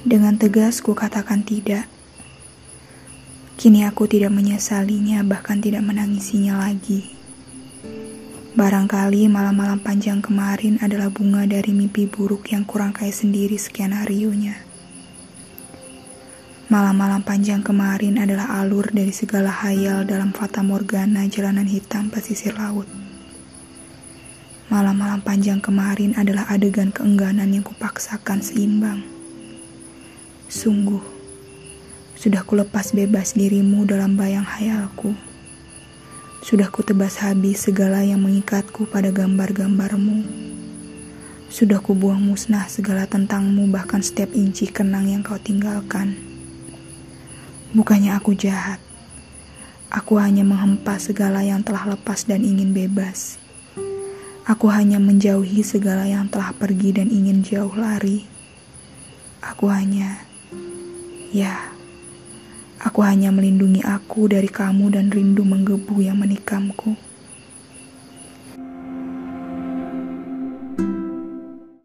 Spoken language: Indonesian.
Dengan tegas ku katakan tidak. Kini aku tidak menyesalinya, bahkan tidak menangisinya lagi. Barangkali malam-malam panjang kemarin adalah bunga dari mimpi buruk yang kurang kaya sendiri skenario-nya. Malam-malam panjang kemarin adalah alur dari segala hayal dalam fata morgana jalanan hitam pesisir laut. Malam-malam panjang kemarin adalah adegan keengganan yang kupaksakan seimbang. Sungguh, sudah kulepas bebas dirimu dalam bayang hayalku. Sudah kutebas habis segala yang mengikatku pada gambar-gambarmu. Sudah kubuang musnah segala tentangmu bahkan setiap inci kenang yang kau tinggalkan. Bukannya aku jahat. Aku hanya menghempas segala yang telah lepas dan ingin bebas. Aku hanya menjauhi segala yang telah pergi dan ingin jauh lari. Aku hanya, ya, Aku hanya melindungi aku dari kamu dan rindu menggebu yang menikamku.